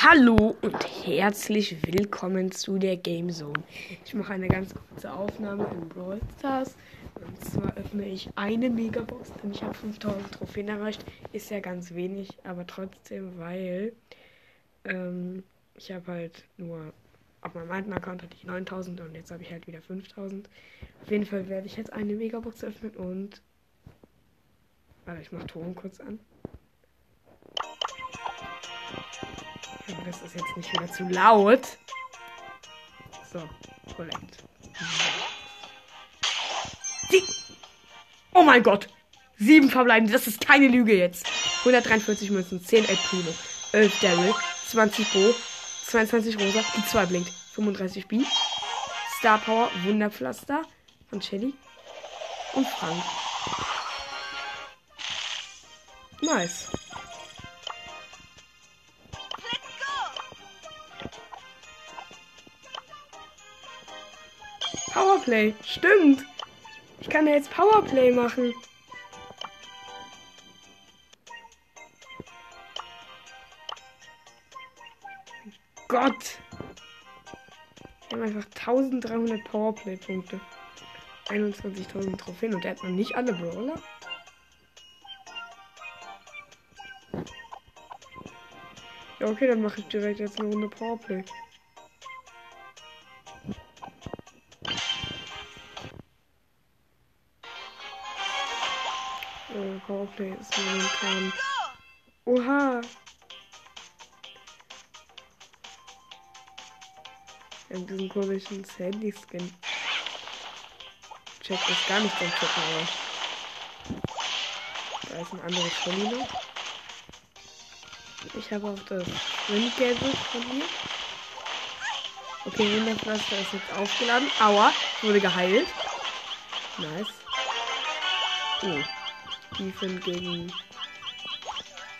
Hallo und herzlich willkommen zu der Game Zone. Ich mache eine ganz kurze Aufnahme in Brawl Stars. Und zwar öffne ich eine Megabox, denn ich habe 5000 Trophäen erreicht. Ist ja ganz wenig, aber trotzdem, weil ähm, ich habe halt nur auf meinem alten Account hatte ich 9000 und jetzt habe ich halt wieder 5000. Auf jeden Fall werde ich jetzt eine Megabox öffnen und. Warte, ich mache Ton kurz an. Das ist jetzt nicht wieder zu laut. So, Collect. Sie oh mein Gott! Sieben verbleiben. Das ist keine Lüge jetzt. 143 Münzen, 10 El Primo, 11 Daryl, 20 Bo, 22 Rosa, die 2 blinkt, 35 B, Star Power, Wunderpflaster von Shelly und Frank. Nice. Powerplay. Stimmt. Ich kann ja jetzt Powerplay machen. Gott. Wir haben einfach 1300 Powerplay-Punkte. 21.000 Trophäen und der hat noch nicht alle Brawler. Ja, okay, dann mache ich direkt jetzt eine Runde Powerplay. Powerplay ist momentan. Oha! Wir haben diesen komischen Sandy-Skin. Check ist gar nicht beim Checken, aber. Da ist ein anderes Pony noch. Ich habe auch das Windgelbe von mir. Okay, Wunderpflaster ist jetzt aufgeladen. Aua, wurde geheilt. Nice. Oh. Defense gegen.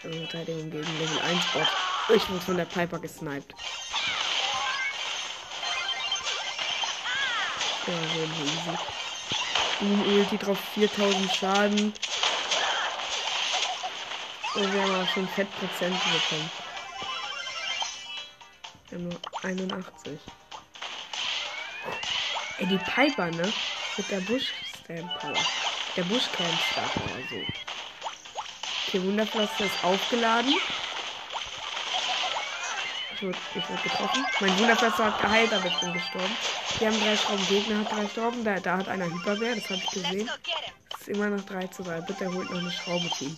Verteidigung gegen Level 1 Bot. Ich wurde von der Piper gesniped. Ja, so easy. Boom Ulti drauf 4000 Schaden. Und wir haben aber schon Fettprozent bekommen. Wir haben nur 81. Ey, die Piper, ne? Mit der Busch-Stamp Power. Der Buschcamp starten oder so. Okay, Wunderpflaster ist aufgeladen. Ich wurde, ich wurde getroffen. Mein Wunderpflaster hat geheilt, aber ich bin gestorben. Wir haben drei Schrauben. Gegner hat drei Schrauben. Da, da hat einer Hyperbär, das habe ich gesehen. Es ist immer noch 3 zu 3. Bitte holt noch eine Schraube, Team.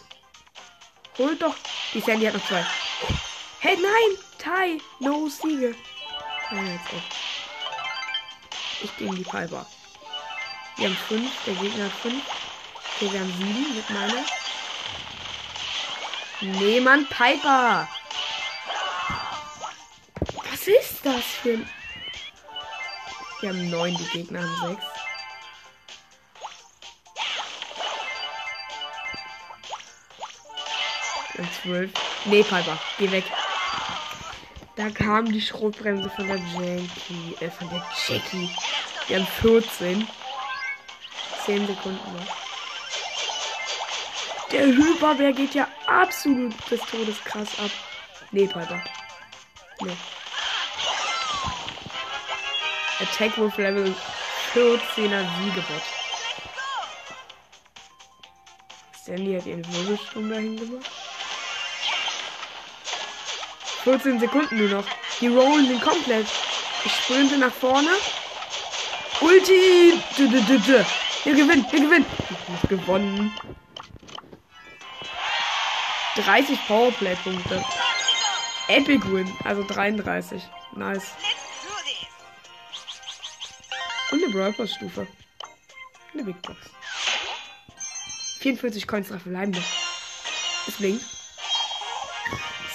Holt doch. Die Sandy hat noch zwei. Hey, nein! Tai! No Siege. Ja, jetzt auch. Ich gegen die Piper. Wir haben fünf, der Gegner hat fünf. Okay, wir haben sieben mit meiner. Nee, Mann, Piper. Was ist das für ein... Wir haben neun, die Gegner haben sechs. Und zwölf. Nee, Piper, geh weg. Da kam die Schrotbremse von der Jackie. Äh, von der Jackie. Wir haben 14. 10 Sekunden noch. Der Hyperbär geht ja absolut des Todes krass ab. Nee, Piper. Nee. Attack Wolf Level 14er Siegebot. Sandy hat ihren Wirbelsturm dahin gemacht. 14 Sekunden nur noch. Die rollen den komplett. Ich sprinte nach vorne. Ulti! Wir gewinnen, wir gewinnen. Ich muss gewonnen. 30 Powerplay-Punkte. Epic Win, also 33. Nice. Und eine Brawl Stufe. Eine Big Box. 44 Coins drauf bleiben. Es blinkt.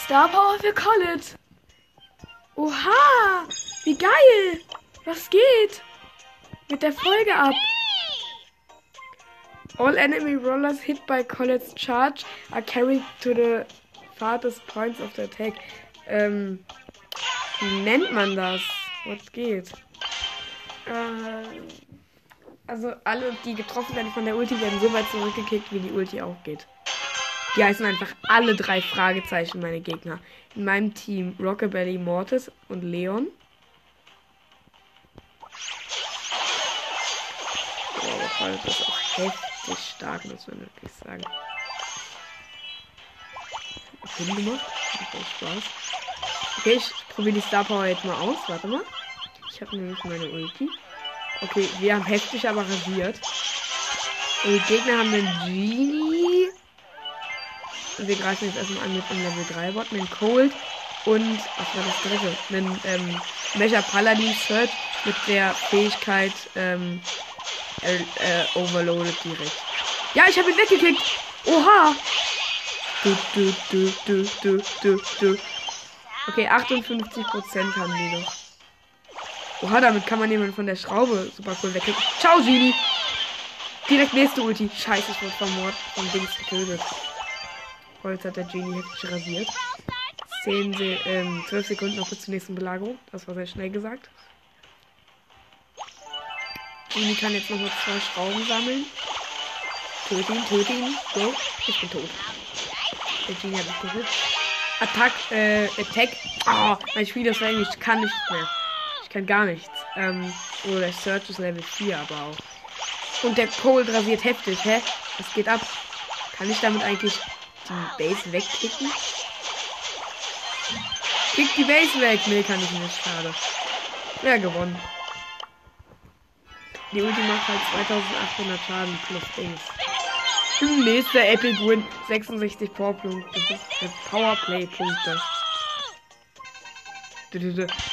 Star Power für College. Oha! Wie geil! Was geht? Mit der Folge ab. All enemy rollers hit by Colette's charge are carried to the farthest points of the attack. Ähm, wie nennt man das? Was geht? Äh, also alle, die getroffen werden von der Ulti, werden so weit zurückgekickt, wie die Ulti auch geht. Die heißen einfach alle drei Fragezeichen, meine Gegner. In meinem Team Rockabilly, Mortis und Leon. Oh, das ist auch heftig stark, muss man wirklich sagen. Sinn gemacht. Macht Spaß. Okay, ich probiere die Star Power jetzt mal aus. Warte mal. Ich habe nämlich meine Ulti. Okay, wir haben heftig aber rasiert. Und die Gegner haben einen Genie. Und wir greifen jetzt erstmal an mit dem Level 3 Bot, einen Cold und was war das dritte? Einen ähm, Mecha Paladin Search mit der Fähigkeit ähm, äh, äh, Overloaded direkt. Ja, ich habe ihn weggekickt. Oha. Du, du, du, du, du, du, du. Okay, 58% haben die noch. Oha, damit kann man jemanden von der Schraube super cool wegkicken. Ciao, Genie. Direkt nächste Ulti. Scheiße, ich wurde vom Mord von Dings getötet. Holz hat der Genie heftig rasiert. 10 Se ähm, 12 Sekunden noch bis zur nächsten Belagerung. Das war sehr schnell gesagt. Genie kann jetzt noch mal zwei Schrauben sammeln. Töte ihn, töte ihn. So, ich bin tot. Der Genie hat mich geholt. Attack, äh, Attack. Oh, mein Spiel ist eigentlich, ich kann nichts mehr. Ich kann gar nichts. Ähm, oh, der Search ist Level 4 aber auch. Und der Cold rasiert heftig, hä? Was geht ab? Kann ich damit eigentlich die Base wegkicken? Kick die Base weg. Nee, kann ich nicht. Schade. Ja, gewonnen. Die Ulti macht halt 2800 Schaden plus Dings. Nächster Epic Win. 66 Powerpunkte. Powerplay-Punkte.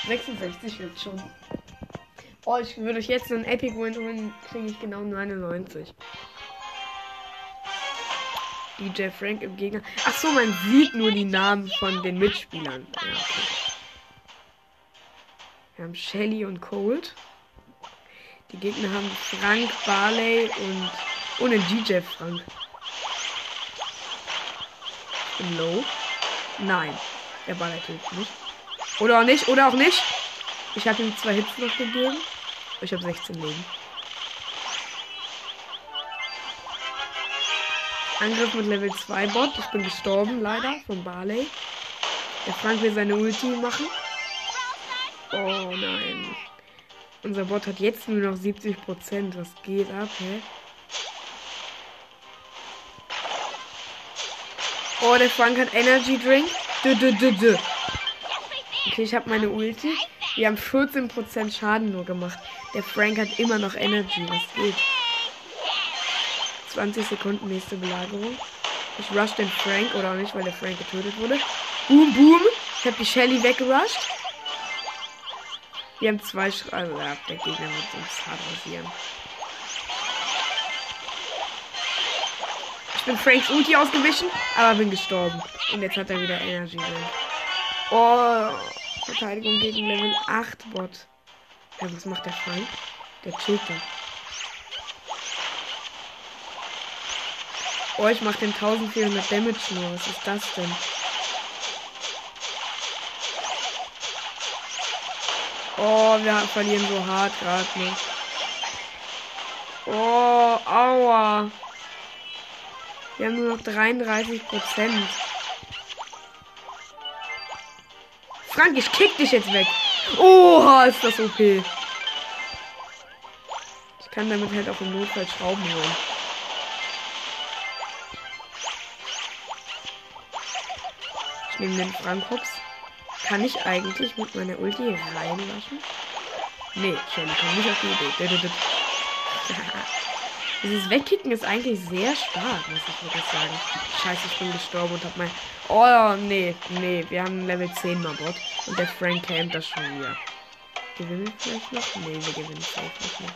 66 wird schon. Oh, ich würde euch jetzt einen Epic Win holen, kriege ich genau 99. DJ Frank im Gegner. Ach so, man sieht nur die Namen von den Mitspielern. Ja, okay. Wir haben Shelly und Cold. Die Gegner haben Frank, Barley und ohne DJ Frank. Low. Nein. Der Barley tötet nicht. Oder auch nicht, oder auch nicht. Ich habe ihm zwei Hits noch gegeben. Ich habe 16 Leben. Angriff mit Level 2 Bot. Ich bin gestorben, leider, von Barley. Der Frank will seine Ulti machen. Oh nein. Unser Bot hat jetzt nur noch 70%. Was geht ab, hä? Oh, der Frank hat Energy Drink. Dö, dö, dö, dö. Okay, ich habe meine Ulti. Wir haben 14% Schaden nur gemacht. Der Frank hat immer noch Energy. Was geht? 20 Sekunden nächste Belagerung. Ich rush den Frank oder auch nicht, weil der Frank getötet wurde. Boom, boom. Ich habe die Shelly weggerusht. Wir haben zwei Sch also, ja, der Gegner wird uns hart rasieren. Ich bin Franks Ulti ausgewichen, aber bin gestorben. Und jetzt hat er wieder Energy drin. Oh, Verteidigung gegen Level 8 Bot. Ja, was macht der Frank? Der chillt da. Oh, ich mach den 1400 Damage nur. Was ist das denn? Oh, wir verlieren so hart gerade nicht. Oh, aua. Wir haben nur noch 33 Prozent. Frank, ich kick dich jetzt weg. Oha, ist das OP. Ich kann damit halt auch im Notfall Schrauben holen. Ich nehme den Frankhops. Kann ich eigentlich mit meiner Ulti reinlassen? Nee, schon. Ich komme nicht auf die Idee. Dieses Wegkicken ist eigentlich sehr stark, muss ich wirklich sagen. Scheiße, ich bin gestorben und hab mein. Oh, nee, nee, wir haben Level 10 Mabot. Und der Frank campt das schon wieder. Gewinnen wir vielleicht noch? Nee, wir gewinnen vielleicht nicht mehr.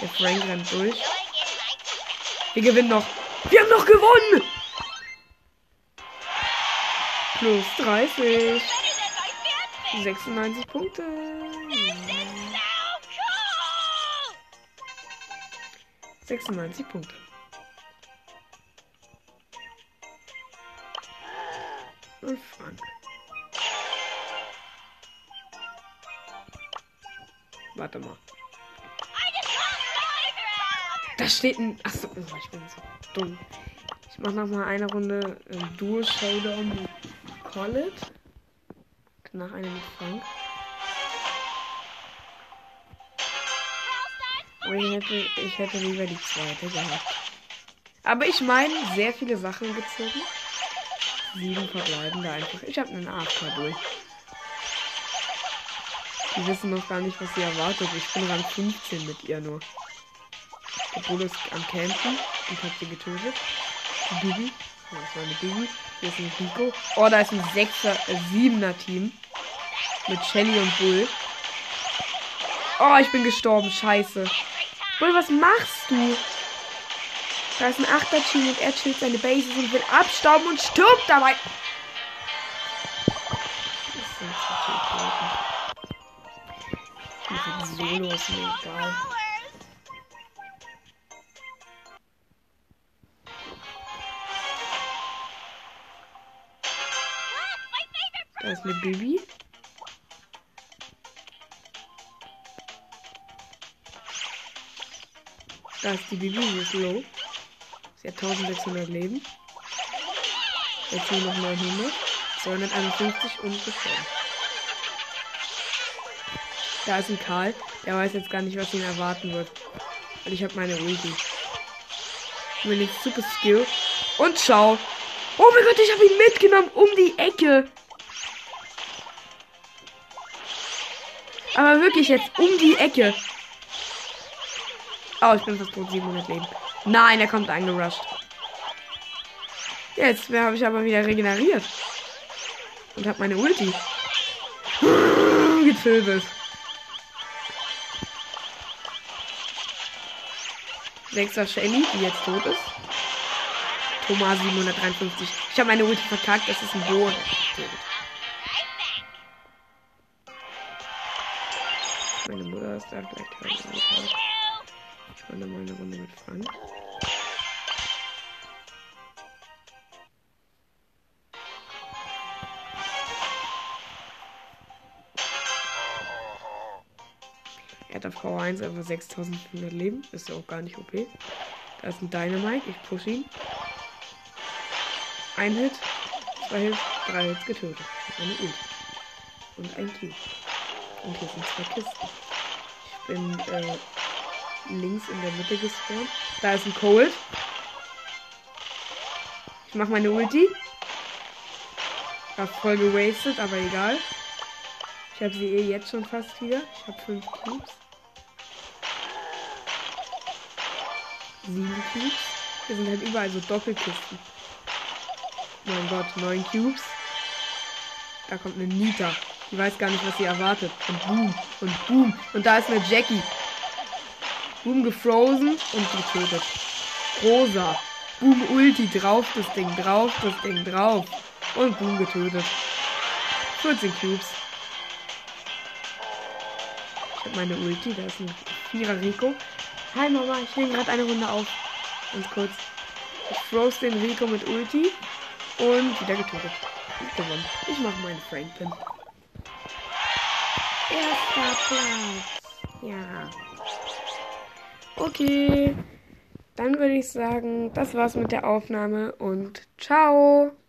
Der Frank rennt durch. Wir gewinnen noch. Wir haben noch gewonnen! Plus 30. 96 Punkte. 96 Punkte. Und Frank. Warte mal. Da steht ein. Achso, oh, ich bin so dumm. Ich mache noch mal eine Runde äh, Duo Showdown Collet. Nach einem Frank. Aber ich hätte, ich hätte lieber die zweite gehabt. Aber ich meine, sehr viele Sachen gezogen. Sieben verbleibende einfach. Ich habe einen AFK durch. Die wissen noch gar nicht, was sie erwartet. Ich bin Rang 15 mit ihr nur. Der Bruder ist am Campen und hat sie getötet. Bibi. Oh, das war eine Bibi. Hier ist ein Rico. Oh, da ist ein 6er, äh, 7er Team. Mit Shelly und Bull. Oh, ich bin gestorben. Scheiße. Bull, was machst du? Da ist ein 8er Team und er chillt seine Bases und will abstauben und stirbt dabei. Das sind so Solo ist mir egal. Da ist eine Bibi. Da ist die Bibi, die ist low. Sie hat 1600 Leben. Jetzt nur noch 900. 251 und gestorben. Da ist ein Karl. Der weiß jetzt gar nicht, was ihn erwarten wird. Und ich habe meine Ulti. Ich bin jetzt super Skill. Und schau. Oh mein Gott, ich habe ihn mitgenommen um die Ecke. Aber wirklich jetzt um die Ecke. Oh, ich bin fast tot. 700 Leben. Nein, er kommt angerusht. Jetzt habe ich aber wieder regeneriert. Und habe meine Ulti. Getötet. Sechster Shelly, die jetzt tot ist. Thomas 753. Ich habe meine Ulti verkackt. Das ist ein Boden. Meine Mutter ist da. Vielleicht höre ich. Ich war mal eine Runde mit Frank. Er hat auf V1 einfach 6500 Leben. Ist ja auch gar nicht OP. Da ist ein Dynamite. Ich push ihn. Ein Hit. Zwei Hits. Drei Hits getötet. Eine Ult. Und ein Kill. Und hier sind zwei Kisten. Ich bin äh, links in der Mitte gespawnt. Da ist ein Cold. Ich mach meine Ulti. War voll gewastet, aber egal. Ich habe sie eh jetzt schon fast wieder. Ich habe fünf Cubes. Sieben Cubes. Hier sind halt überall so Doppelkisten. Mein Gott, neun Cubes. Da kommt eine Nita. Die weiß gar nicht, was sie erwartet. Und boom. Und boom. Und da ist eine Jackie. Boom gefrozen und getötet. Rosa. Boom Ulti drauf das Ding, drauf das Ding, drauf. Und boom getötet. 14 Cubes. Ich habe meine Ulti, da ist ein Vierer Rico. Hi Mama, ich nehme gerade eine Runde auf. Ganz kurz. Ich froze den Rico mit Ulti und wieder getötet. Ich gewonnen. Ich mache meinen Franklin. Erster Platz. Ja. Okay. Dann würde ich sagen, das war's mit der Aufnahme und ciao.